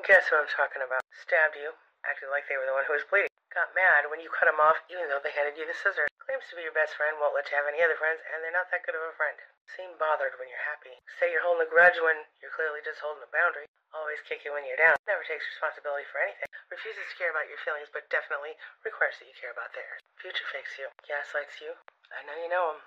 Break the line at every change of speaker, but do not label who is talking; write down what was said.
Guess who I'm talking about? Stabbed you, acted like they were the one who was bleeding. Got mad when you cut him off even though they handed you the scissors. Claims to be your best friend, won't let you have any other friends, and they're not that good of a friend. Seem bothered when you're happy. Say you're holding a grudge when you're clearly just holding a boundary. Always kick you when you're down. Never takes responsibility for anything. Refuses to care about your feelings, but definitely requires that you care about theirs. Future fakes you. Gaslights you. I know you know him.